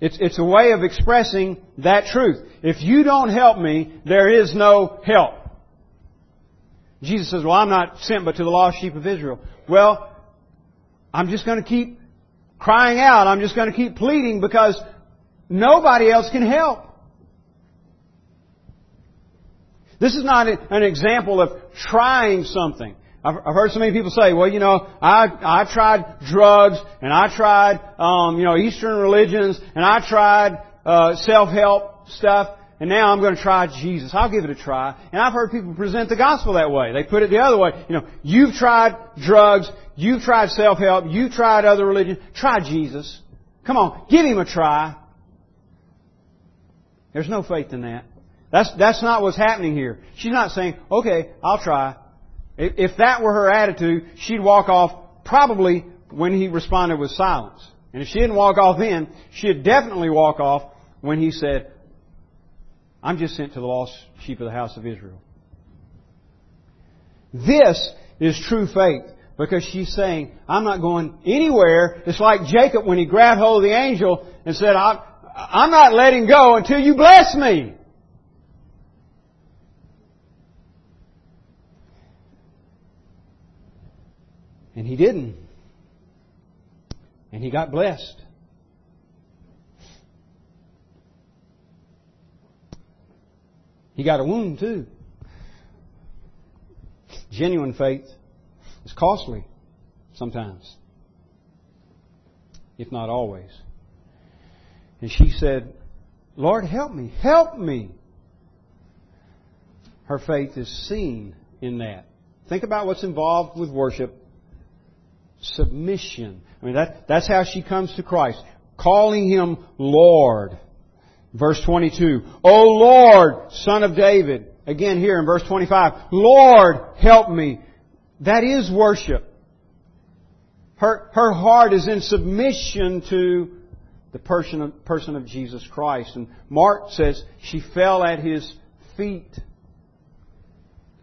It's, it's a way of expressing that truth. If you don't help me, there is no help. Jesus says, well, I'm not sent but to the lost sheep of Israel. Well, I'm just going to keep crying out. I'm just going to keep pleading because nobody else can help. This is not an example of trying something. I've, heard so many people say, well, you know, I, I tried drugs, and I tried, um, you know, Eastern religions, and I tried, uh, self-help stuff, and now I'm going to try Jesus. I'll give it a try. And I've heard people present the gospel that way. They put it the other way. You know, you've tried drugs, you've tried self-help, you've tried other religions, try Jesus. Come on, give Him a try. There's no faith in that. That's, that's not what's happening here. She's not saying, okay, I'll try. If that were her attitude, she'd walk off probably when he responded with silence. And if she didn't walk off then, she'd definitely walk off when he said, I'm just sent to the lost sheep of the house of Israel. This is true faith because she's saying, I'm not going anywhere. It's like Jacob when he grabbed hold of the angel and said, I'm not letting go until you bless me. And he didn't. And he got blessed. He got a wound too. Genuine faith is costly sometimes, if not always. And she said, Lord, help me, help me. Her faith is seen in that. Think about what's involved with worship submission. I mean, that, that's how she comes to Christ. Calling Him Lord. Verse 22. O Lord, Son of David. Again here in verse 25. Lord, help me. That is worship. Her, her heart is in submission to the person of, person of Jesus Christ. And Mark says she fell at His feet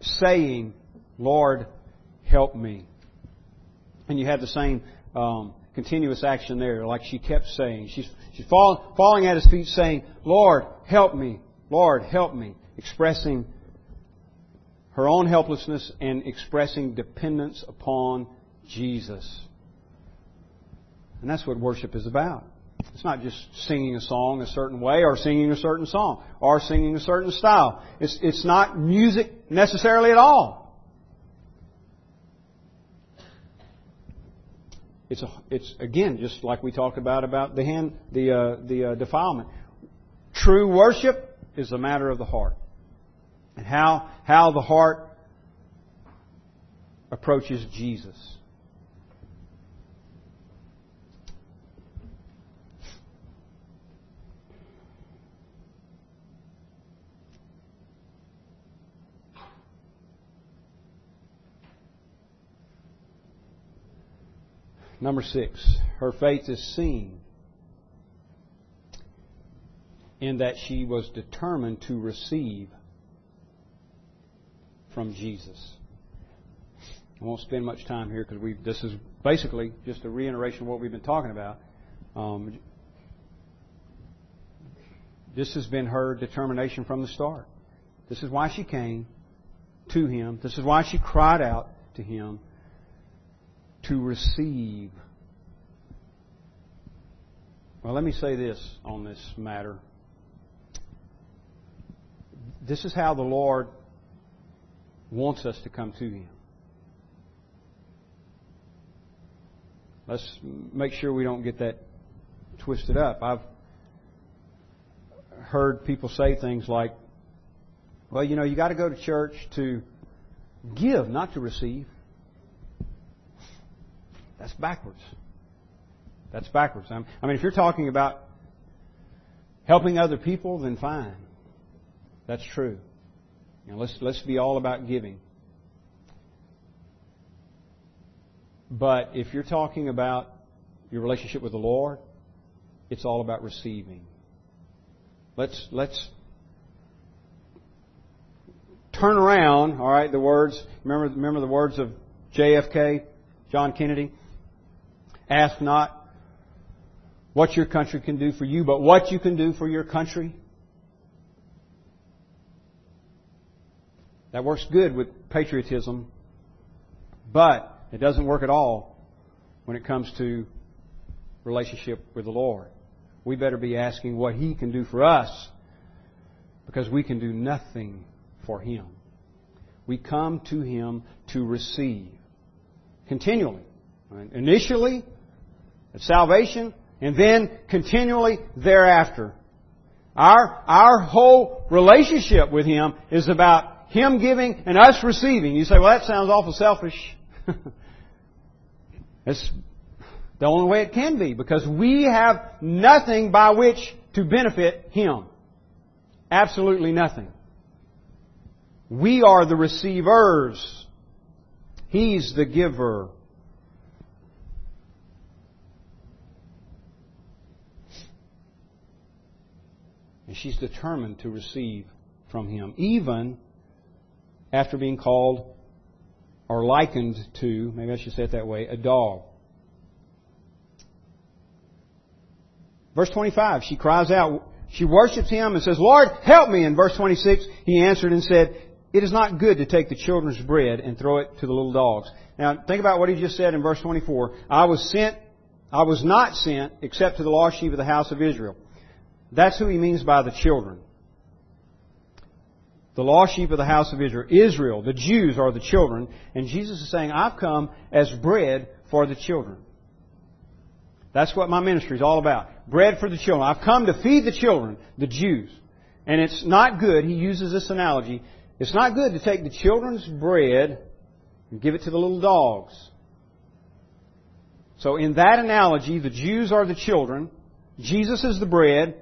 saying, Lord, help me. And you have the same um, continuous action there, like she kept saying. She's, she's fall, falling at his feet saying, Lord, help me. Lord, help me. Expressing her own helplessness and expressing dependence upon Jesus. And that's what worship is about. It's not just singing a song a certain way or singing a certain song or singing a certain style. It's, it's not music necessarily at all. It's, a, it's again just like we talked about about the hand, the uh, the uh, defilement. True worship is a matter of the heart, and how how the heart approaches Jesus. Number six, her faith is seen in that she was determined to receive from Jesus. I won't spend much time here because this is basically just a reiteration of what we've been talking about. Um, this has been her determination from the start. This is why she came to him. This is why she cried out to him to receive. Well, let me say this on this matter. This is how the Lord wants us to come to Him. Let's make sure we don't get that twisted up. I've heard people say things like, well, you know, you got to go to church to give, not to receive. That's backwards. That's backwards. I mean, if you're talking about helping other people, then fine. That's true. You know, let's let's be all about giving. But if you're talking about your relationship with the Lord, it's all about receiving. Let's let's turn around, all right, the words remember remember the words of JFK, John Kennedy. Ask not what your country can do for you, but what you can do for your country. That works good with patriotism, but it doesn't work at all when it comes to relationship with the Lord. We better be asking what He can do for us because we can do nothing for Him. We come to Him to receive continually. Initially, at salvation, and then continually thereafter. Our, our whole relationship with Him is about Him giving and us receiving. You say, well, that sounds awful selfish. it's the only way it can be because we have nothing by which to benefit Him. Absolutely nothing. We are the receivers. He's the giver. And she's determined to receive from him, even after being called or likened to, maybe I should say it that way, a dog. Verse 25, she cries out, she worships him and says, Lord, help me. In verse 26, he answered and said, It is not good to take the children's bread and throw it to the little dogs. Now, think about what he just said in verse 24. I was sent, I was not sent except to the lost sheep of the house of Israel. That's who he means by the children. The lost sheep of the house of Israel. Israel, the Jews are the children. And Jesus is saying, I've come as bread for the children. That's what my ministry is all about. Bread for the children. I've come to feed the children, the Jews. And it's not good, he uses this analogy, it's not good to take the children's bread and give it to the little dogs. So in that analogy, the Jews are the children, Jesus is the bread,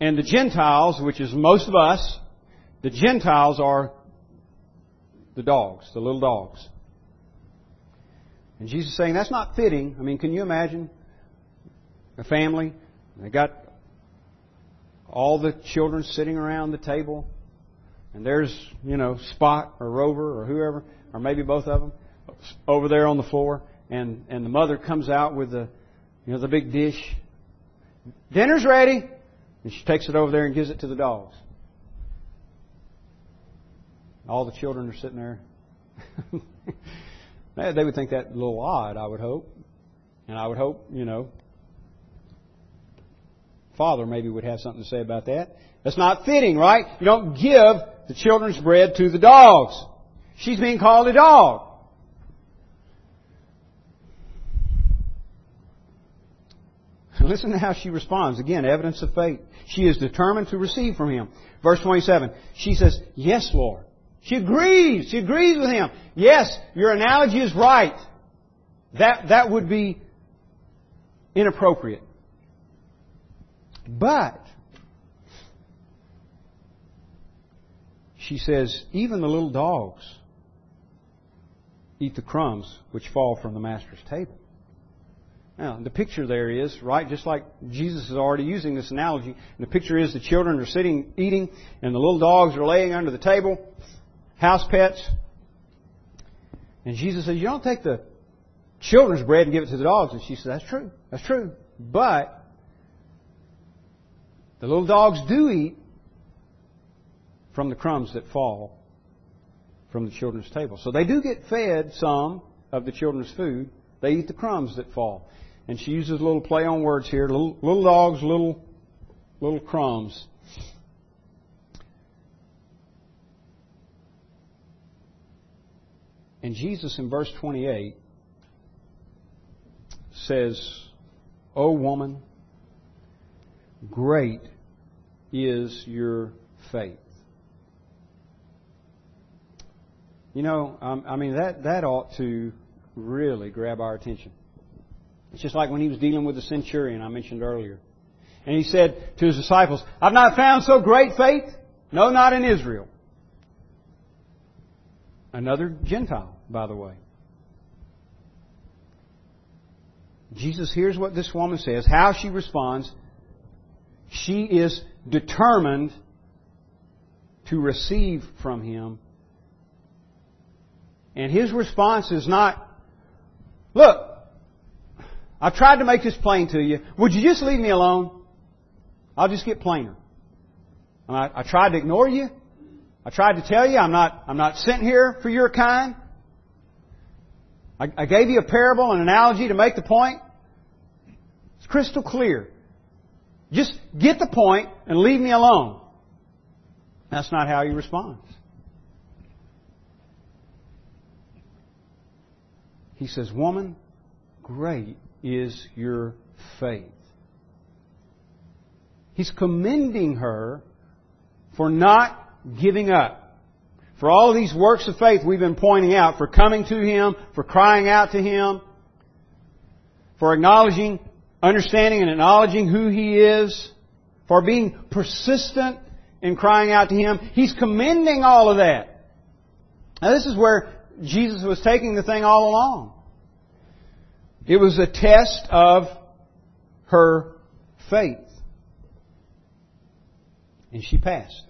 and the Gentiles, which is most of us, the Gentiles are the dogs, the little dogs. And Jesus is saying that's not fitting. I mean, can you imagine a family? They got all the children sitting around the table, and there's, you know, Spot or Rover or whoever, or maybe both of them, over there on the floor, and, and the mother comes out with the, you know, the big dish. Dinner's ready. And she takes it over there and gives it to the dogs. All the children are sitting there. they would think that a little odd, I would hope. And I would hope, you know, Father maybe would have something to say about that. That's not fitting, right? You don't give the children's bread to the dogs. She's being called a dog. Listen to how she responds. Again, evidence of faith. She is determined to receive from him. Verse 27. She says, Yes, Lord. She agrees. She agrees with him. Yes, your analogy is right. That, that would be inappropriate. But, she says, even the little dogs eat the crumbs which fall from the master's table. Now, the picture there is, right, just like Jesus is already using this analogy, and the picture is the children are sitting eating, and the little dogs are laying under the table, house pets. And Jesus says, You don't take the children's bread and give it to the dogs. And she says, That's true. That's true. But the little dogs do eat from the crumbs that fall from the children's table. So they do get fed some of the children's food. They eat the crumbs that fall. And she uses a little play on words here. Little, little dogs, little, little crumbs. And Jesus in verse 28 says, O woman, great is your faith. You know, um, I mean, that, that ought to really grab our attention. It's just like when he was dealing with the centurion I mentioned earlier. And he said to his disciples, I've not found so great faith, no, not in Israel. Another Gentile, by the way. Jesus hears what this woman says, how she responds. She is determined to receive from him. And his response is not, look, I've tried to make this plain to you. Would you just leave me alone? I'll just get plainer. I, I tried to ignore you. I tried to tell you I'm not, I'm not sent here for your kind. I, I gave you a parable, an analogy to make the point. It's crystal clear. Just get the point and leave me alone. That's not how he responds. He says, Woman, great is your faith. He's commending her for not giving up. For all these works of faith we've been pointing out, for coming to Him, for crying out to Him, for acknowledging, understanding and acknowledging who He is, for being persistent in crying out to Him. He's commending all of that. Now this is where Jesus was taking the thing all along. It was a test of her faith. And she passed.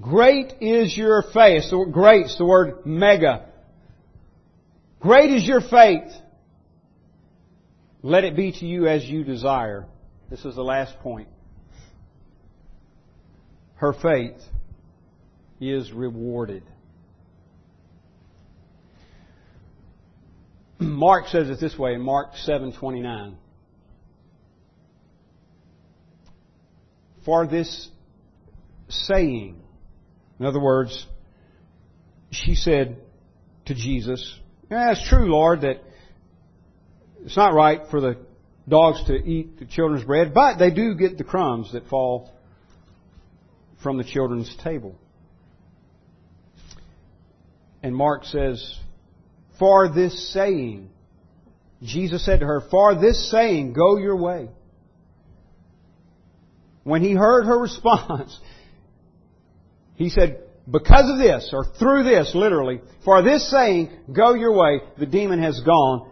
Great is your faith. So great is the word mega. Great is your faith. Let it be to you as you desire. This is the last point. Her faith is rewarded. Mark says it this way in Mark 7:29. For this saying, in other words, she said to Jesus, yeah, it's true, Lord, that it's not right for the dogs to eat the children's bread, but they do get the crumbs that fall from the children's table. And Mark says, For this saying, Jesus said to her, For this saying, go your way. When he heard her response, he said, because of this, or through this, literally, for this saying, go your way, the demon has gone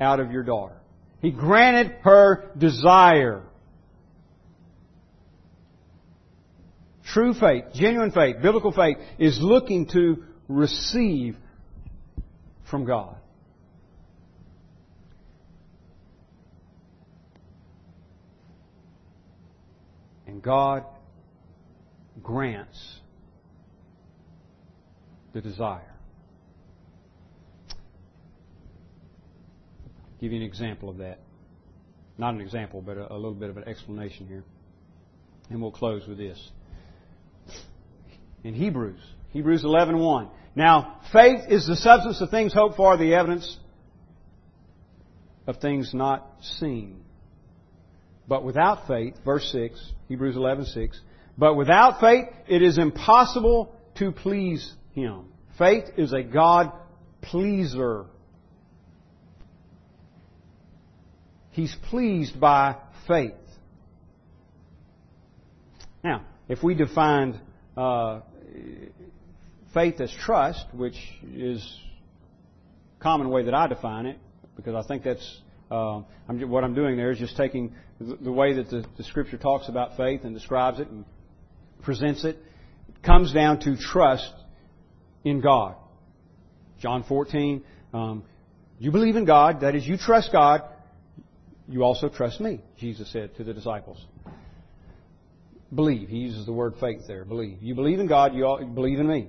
out of your daughter. He granted her desire. True faith, genuine faith, biblical faith is looking to receive from God. And God grants the desire. I'll give you an example of that. Not an example, but a, little bit of an explanation here. And we'll close with this. In Hebrews, Hebrews 11:1. Now, faith is the substance of things hoped for, the evidence of things not seen. But without faith, verse 6, Hebrews 11:6, but without faith it is impossible to please him. Faith is a God pleaser. He's pleased by faith. Now, if we defined uh, faith as trust, which is common way that I define it, because I think that's uh, I'm, what I'm doing there is just taking the, the way that the, the, Scripture talks about faith and describes it and presents it. it comes down to trust in God. John 14, um, you believe in God, that is, you trust God, you also trust me, Jesus said to the disciples. Believe. He uses the word faith there. Believe. You believe in God, you believe in me.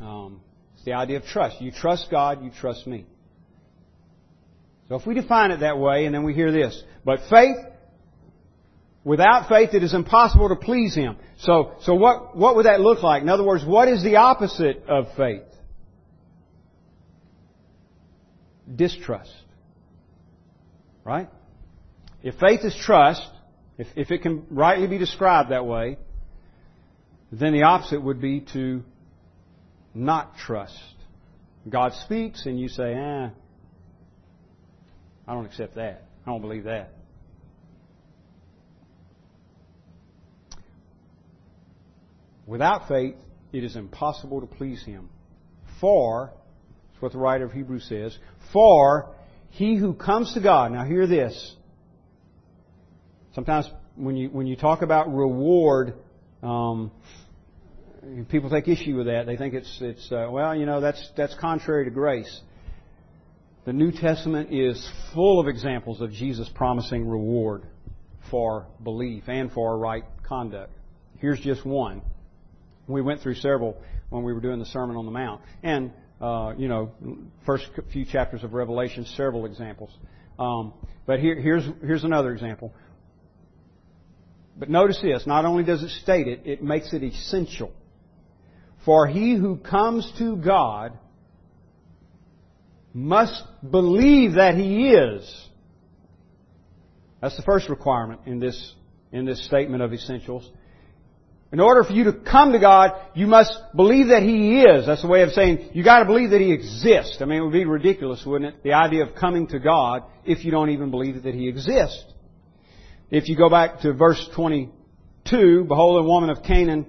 Um, it's the idea of trust. You trust God, you trust me. So if we define it that way, and then we hear this, but faith, without faith it is impossible to please Him. So, so what, what would that look like? In other words, what is the opposite of faith? Distrust. Right? If faith is trust, if, if it can rightly be described that way, then the opposite would be to not trust. God speaks and you say, ah, I don't accept that. I don't believe that. Without faith, it is impossible to please Him. For, that's what the writer of Hebrews says, for he who comes to God, now hear this. Sometimes when you, when you talk about reward, um, people take issue with that. They think it's, it's uh, well, you know, that's, that's contrary to grace. The New Testament is full of examples of Jesus promising reward for belief and for right conduct. Here's just one. We went through several when we were doing the Sermon on the Mount. And, uh, you know, first few chapters of Revelation, several examples. Um, but here, here's, here's another example. But notice this, not only does it state it, it makes it essential. For he who comes to God must believe that He is. That's the first requirement in this, in this statement of essentials. In order for you to come to God, you must believe that He is. That's the way of saying you gotta believe that He exists. I mean, it would be ridiculous, wouldn't it? The idea of coming to God if you don't even believe that He exists. If you go back to verse 22, behold, a woman of Canaan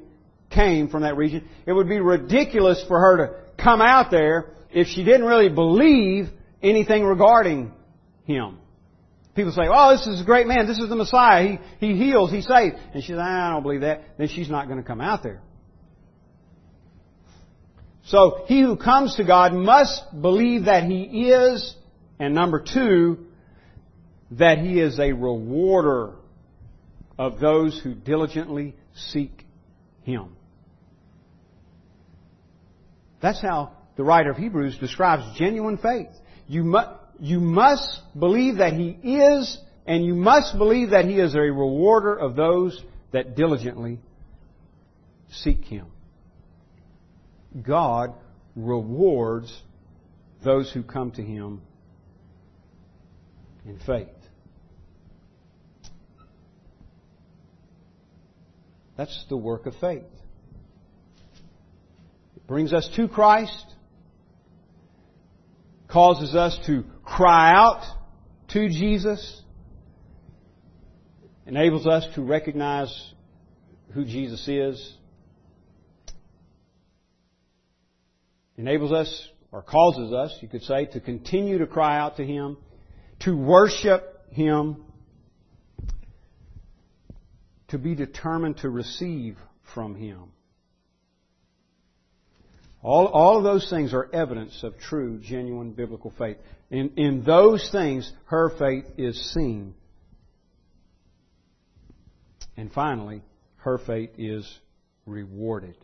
came from that region. It would be ridiculous for her to come out there if she didn't really believe anything regarding him. People say, oh, this is a great man. This is the Messiah. He, he heals. He saves. And she says, I don't believe that. Then she's not going to come out there. So he who comes to God must believe that He is, and number two, that He is a rewarder of those who diligently seek Him. That's how the writer of Hebrews describes genuine faith. You, mu- you must believe that He is, and you must believe that He is a rewarder of those that diligently seek Him. God rewards those who come to Him in faith. That's the work of faith. Brings us to Christ causes us to cry out to Jesus, enables us to recognize who Jesus is, enables us, or causes us, you could say, to continue to cry out to Him, to worship Him, to be determined to receive from Him. All, all of those things are evidence of true, genuine biblical faith. In, in those things, her faith is seen. And finally, her faith is rewarded.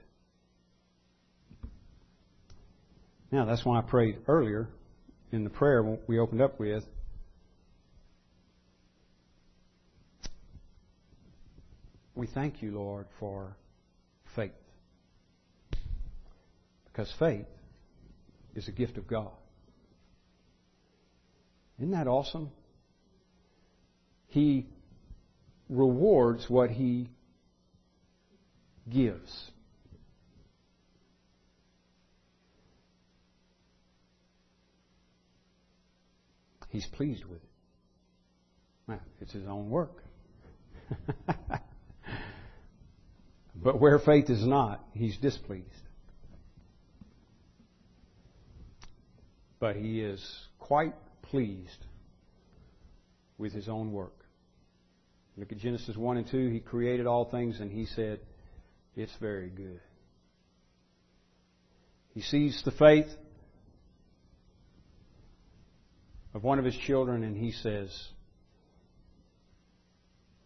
Now, that's why I prayed earlier in the prayer we opened up with. We thank you, Lord, for faith. Because faith is a gift of God. Isn't that awesome? He rewards what he gives. He's pleased with it. Well, it's his own work. but where faith is not, he's displeased. But he is quite pleased with his own work. Look at Genesis 1 and 2. He created all things and he said, It's very good. He sees the faith of one of his children and he says,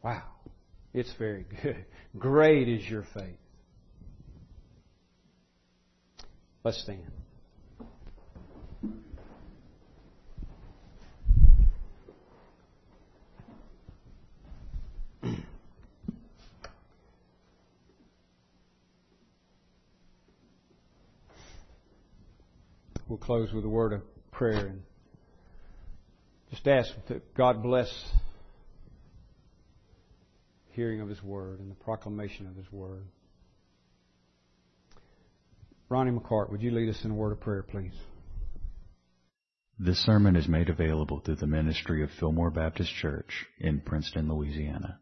Wow, it's very good. Great is your faith. Let's stand. We'll close with a word of prayer and just ask that God bless hearing of His Word and the proclamation of His Word. Ronnie McCart, would you lead us in a word of prayer, please? This sermon is made available through the ministry of Fillmore Baptist Church in Princeton, Louisiana.